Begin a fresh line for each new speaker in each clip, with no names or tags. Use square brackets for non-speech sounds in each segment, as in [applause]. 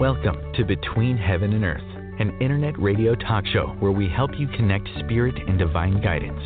Welcome to Between Heaven and Earth, an internet radio talk show where we help you connect spirit and divine guidance.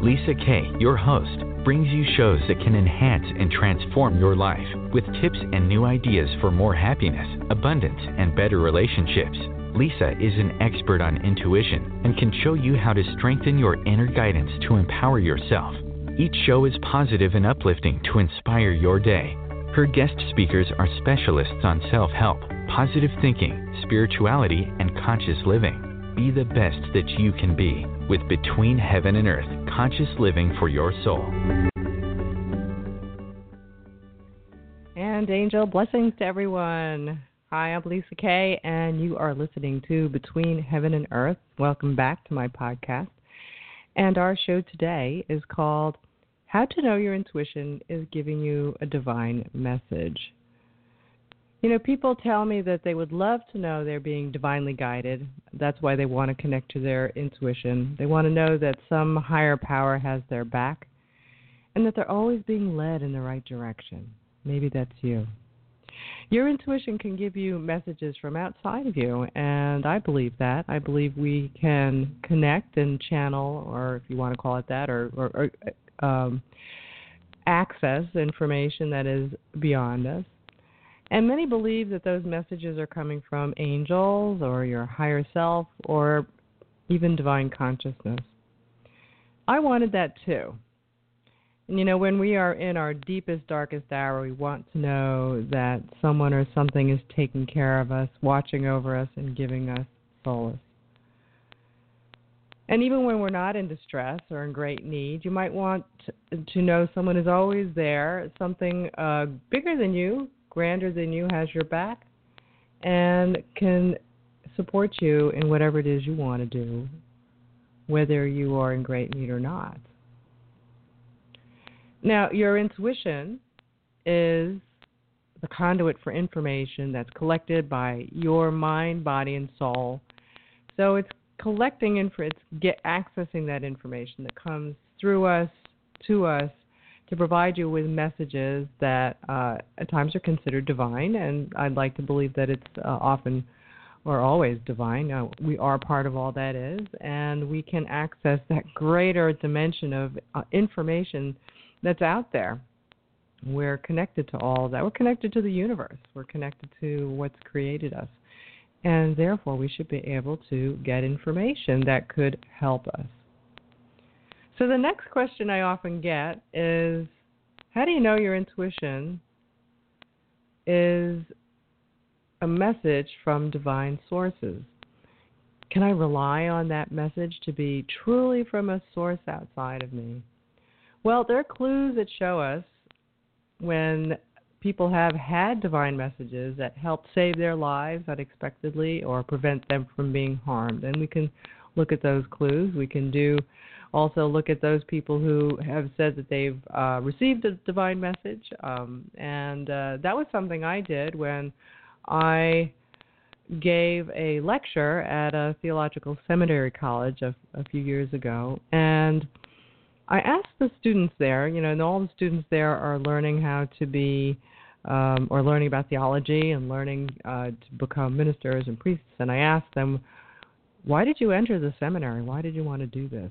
Lisa K, your host, brings you shows that can enhance and transform your life with tips and new ideas for more happiness, abundance, and better relationships. Lisa is an expert on intuition and can show you how to strengthen your inner guidance to empower yourself. Each show is positive and uplifting to inspire your day. Her guest speakers are specialists on self help, positive thinking, spirituality, and conscious living. Be the best that you can be with Between Heaven and Earth Conscious Living for Your Soul.
And angel blessings to everyone. Hi, I'm Lisa K, and you are listening to Between Heaven and Earth. Welcome back to my podcast. And our show today is called How to Know Your Intuition is Giving You a Divine Message. You know, people tell me that they would love to know they're being divinely guided. That's why they want to connect to their intuition. They want to know that some higher power has their back and that they're always being led in the right direction. Maybe that's you. Your intuition can give you messages from outside of you, and I believe that. I believe we can connect and channel, or if you want to call it that, or, or, or um, access information that is beyond us. And many believe that those messages are coming from angels or your higher self or even divine consciousness. I wanted that too. And you know, when we are in our deepest, darkest hour, we want to know that someone or something is taking care of us, watching over us, and giving us solace. And even when we're not in distress or in great need, you might want to know someone is always there, something uh, bigger than you, grander than you has your back and can support you in whatever it is you want to do, whether you are in great need or not. Now, your intuition is the conduit for information that's collected by your mind, body, and soul. So it's collecting it's get accessing that information that comes through us to us to provide you with messages that uh, at times are considered divine, and I'd like to believe that it's uh, often or always divine. Uh, we are part of all that is, and we can access that greater dimension of uh, information that's out there. We're connected to all that. We're connected to the universe. We're connected to what's created us. And therefore, we should be able to get information that could help us. So the next question I often get is how do you know your intuition is a message from divine sources? Can I rely on that message to be truly from a source outside of me? Well, there are clues that show us when people have had divine messages that help save their lives unexpectedly or prevent them from being harmed. And we can look at those clues. We can do also look at those people who have said that they've uh, received a divine message. Um, and uh, that was something I did when I gave a lecture at a theological seminary college a, a few years ago. And I asked the students there, you know, and all the students there are learning how to be. Um, or learning about theology and learning uh, to become ministers and priests. And I asked them, why did you enter the seminary? Why did you want to do this?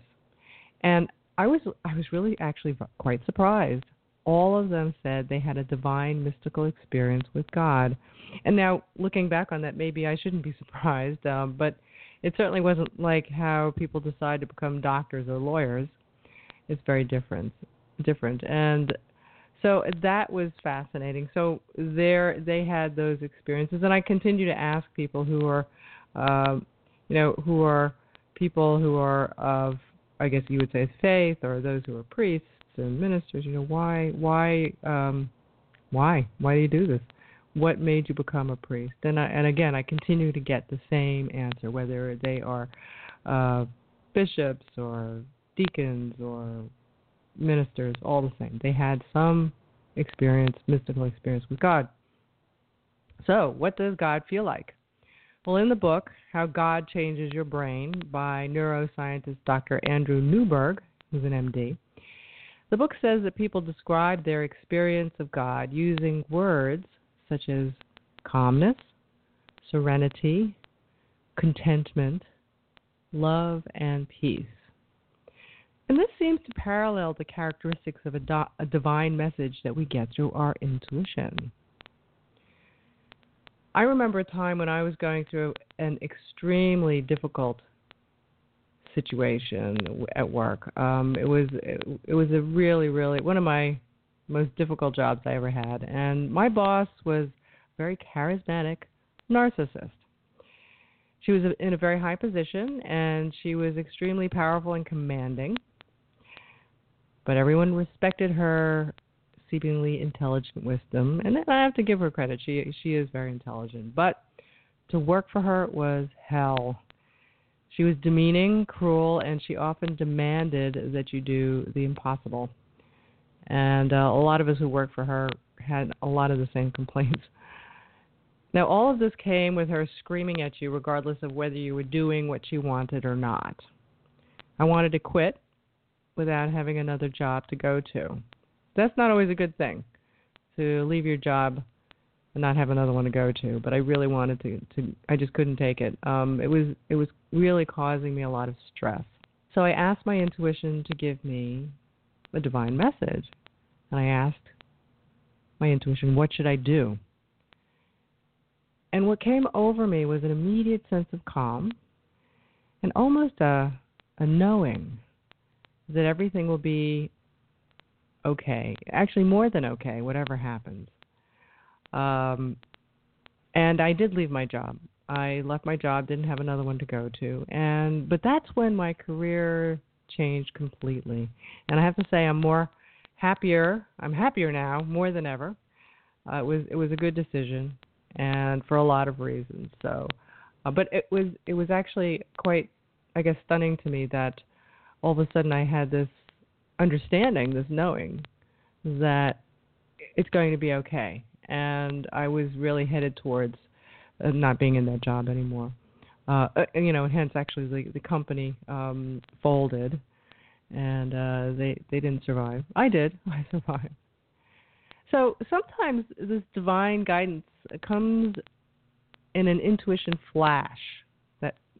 And I was I was really actually quite surprised. All of them said they had a divine mystical experience with God. And now looking back on that, maybe I shouldn't be [laughs] surprised, um, but it certainly wasn't like how people decide to become doctors or lawyers. It's very different, different, and so that was fascinating. So there, they had those experiences, and I continue to ask people who are, uh, you know, who are people who are of I guess you would say faith or those who are priests and ministers, you know, why why um why? Why do you do this? What made you become a priest? And I, and again, I continue to get the same answer, whether they are uh, bishops or deacons or ministers, all the same. They had some experience, mystical experience with God. So, what does God feel like? Well, in the book, How God Changes Your Brain by neuroscientist Dr. Andrew Newberg, who's an MD, the book says that people describe their experience of God using words such as calmness, serenity, contentment, love, and peace. And this seems to parallel the characteristics of a, do- a divine message that we get through our intuition. I remember a time when I was going through an extremely difficult situation at work. Um, it was it, it was a really really one of my most difficult jobs I ever had, and my boss was a very charismatic narcissist. She was in a very high position, and she was extremely powerful and commanding. But everyone respected her seemingly intelligent wisdom, and I have to give her credit. She she is very intelligent, but to work for her was hell. She was demeaning, cruel, and she often demanded that you do the impossible. And uh, a lot of us who worked for her had a lot of the same [laughs] complaints. Now, all of this came with her screaming at you, regardless of whether you were doing what she wanted or not. I wanted to quit without having another job to go to. That's not always a good thing to leave your job and not have another one to go to. But I really wanted to. to I just couldn't take it. Um, it was it was really causing me a lot of stress. So I asked my intuition to give me a divine message, and I asked my intuition, "What should I do?" And what came over me was an immediate sense of calm and almost a a knowing that everything will be okay. Actually, more than okay, whatever happens. Um, and I did leave my job. I left my job, didn't have another one to go to, and but that's when my career changed completely. And I have to say, I'm more happier. I'm happier now, more than ever. Uh, it was it was a good decision, and for a lot of reasons. So, uh, but it was it was actually quite, I guess, stunning to me that all of a sudden I had this understanding, this knowing that it's going to be okay and I was really headed towards uh, not being in that job anymore. Uh, uh, you know, hence actually the the company um, folded, and uh, they they didn't survive. I did. [laughs] I survived. So sometimes this divine guidance comes in an intuition flash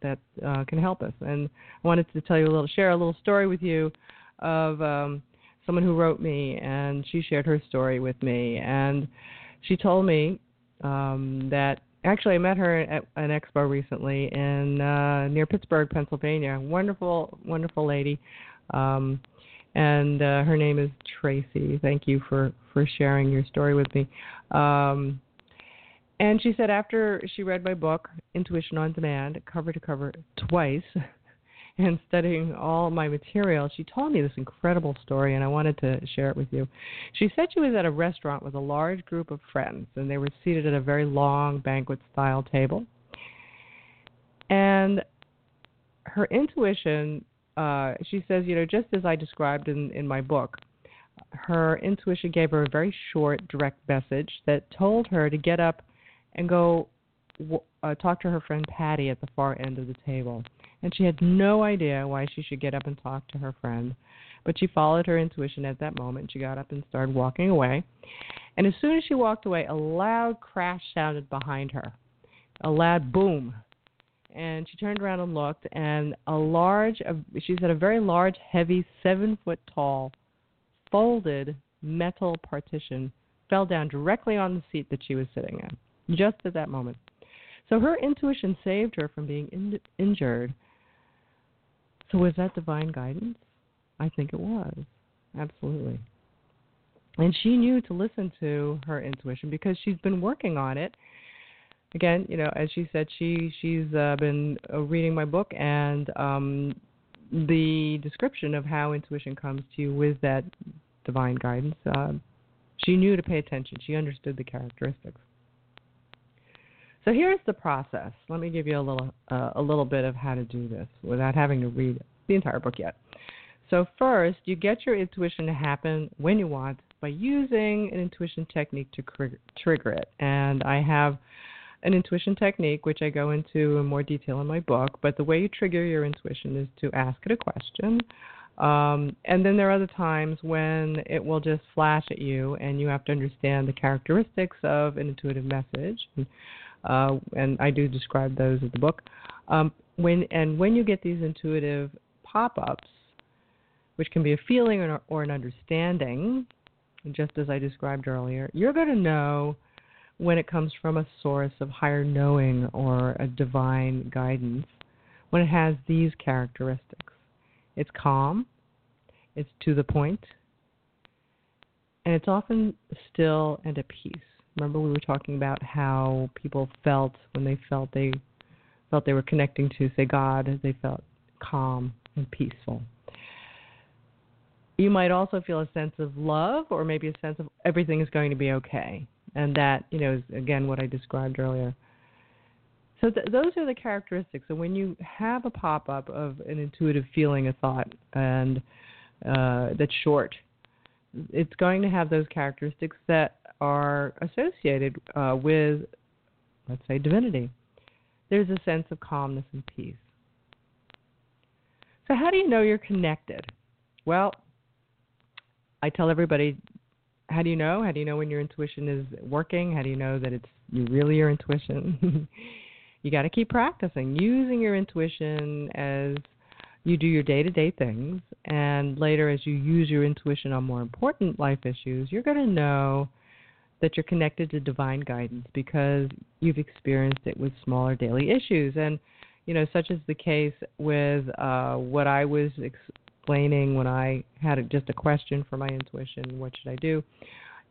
that uh, can help us. And I wanted to tell you a little, share a little story with you of um, someone who wrote me, and she shared her story with me, and she told me um, that actually I met her at an expo recently in uh, near Pittsburgh, Pennsylvania. Wonderful, wonderful lady, um, and uh, her name is Tracy. Thank you for for sharing your story with me. Um, and she said after she read my book, Intuition on Demand, cover to cover twice, [laughs] and studying all my material, she told me this incredible story, and I wanted to share it with you. She said she was at a restaurant with a large group of friends, and they were seated at a very long banquet style table. And her intuition, uh, she says, you know, just as I described in, in my book, her intuition gave her a very short, direct message that told her to get up and go uh, talk to her friend Patty at the far end of the table and she had no idea why she should get up and talk to her friend. But she followed her intuition at that moment. She got up and started walking away. And as soon as she walked away, a loud crash sounded behind her a loud boom. And she turned around and looked, and a large, she said, a very large, heavy, seven foot tall, folded metal partition fell down directly on the seat that she was sitting in, just at that moment. So her intuition saved her from being in- injured so was that divine guidance? I think it was. Absolutely. And she knew to listen to her intuition because she's been working on it. Again, you know, as she said, she she's uh, been uh, reading my book and um, the description of how intuition comes to you with that divine guidance. Uh, she knew to pay attention. She understood the characteristics. So here's the process. Let me give you a little uh, a little bit of how to do this without having to read the entire book yet. So first, you get your intuition to happen when you want by using an intuition technique to cr- trigger it. And I have an intuition technique which I go into in more detail in my book. But the way you trigger your intuition is to ask it a question. Um, and then there are other times when it will just flash at you, and you have to understand the characteristics of an intuitive message. And, uh, and I do describe those in the book. Um, when and when you get these intuitive pop-ups, which can be a feeling or, or an understanding, just as I described earlier, you're going to know when it comes from a source of higher knowing or a divine guidance when it has these characteristics. It's calm, it's to the point, and it's often still and at peace. Remember we were talking about how people felt when they felt they felt they were connecting to say God, they felt calm and peaceful. You might also feel a sense of love or maybe a sense of everything is going to be okay. And that, you know, is again what I described earlier. So th- those are the characteristics. And when you have a pop up of an intuitive feeling, a thought, and uh, that's short, it's going to have those characteristics that are associated uh, with, let's say, divinity. There's a sense of calmness and peace. So, how do you know you're connected? Well, I tell everybody, how do you know? How do you know when your intuition is working? How do you know that it's you really your intuition? [laughs] you got to keep practicing using your intuition as you do your day-to-day things and later as you use your intuition on more important life issues you're going to know that you're connected to divine guidance because you've experienced it with smaller daily issues. And you know such is the case with uh, what i was explaining when i had just a question for my intuition what should i do?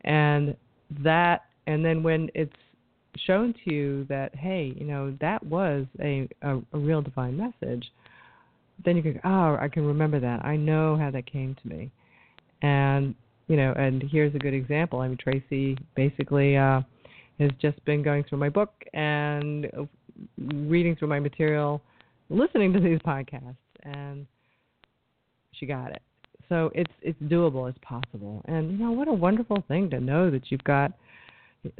And that and then when it's shown to you that hey, you know that was a a, a real divine message, then you can oh I can remember that. I know how that came to me, and you know and here's a good example. I mean Tracy basically uh, has just been going through my book and reading through my material, listening to these podcasts, and she got it. So it's it's doable, it's possible, and you know what a wonderful thing to know that you've got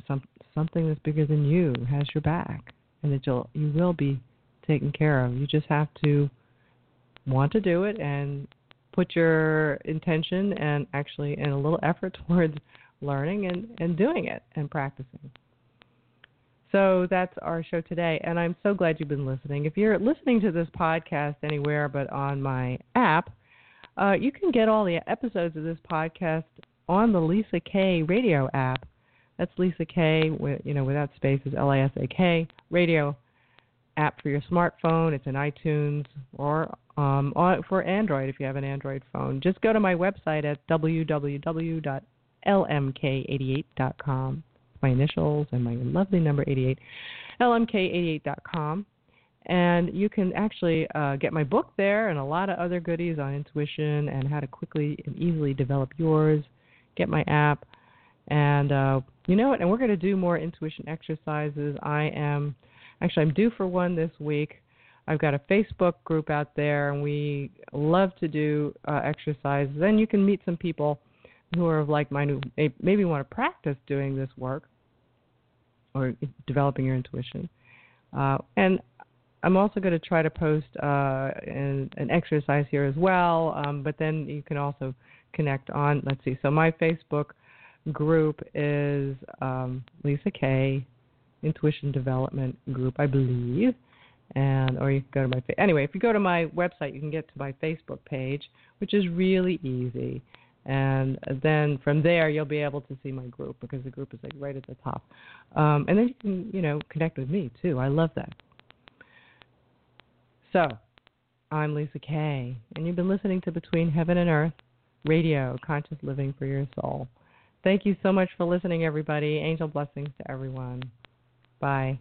some something that's bigger than you has your back, and that you'll you will be taken care of. You just have to want to do it and put your intention and actually and a little effort [laughs] towards learning and, and doing it and practicing. So that's our show today, and I'm so glad you've been listening. If you're listening to this podcast anywhere but on my app, uh, you can get all the episodes of this podcast on the Lisa K radio app. That's Lisa K. With, you know, without spaces, L-I-S-A-K. Radio app for your smartphone. It's in iTunes or um, for Android if you have an Android phone. Just go to my website at www.lmk88.com. My initials and my lovely number 88, lmk88.com. And you can actually uh, get my book there and a lot of other goodies on intuition and how to quickly and easily develop yours. Get my app. And uh, you know what? And we're going to do more intuition exercises. I am actually I'm due for one this week. I've got a Facebook group out there, and we love to do uh, exercises. And you can meet some people who are of like mind who maybe want to practice doing this work or developing your intuition. Uh, and I'm also going to try to post uh, an, an, exercise here as well. Um, but then you can also connect on. Let's see. So my Facebook group is um, Lisa K. Intuition Development Group, I believe. And or you can go to my anyway. If you go to my website, you can get to my Facebook page, which is really easy. And then from there, you'll be able to see my group because the group is like right at the top. Um, and then you can, you know, connect with me too. I love that. So, I'm Lisa K, and you've been listening to Between Heaven and Earth Radio, Conscious Living for Your Soul. Thank you so much for listening, everybody. Angel blessings to everyone. Bye.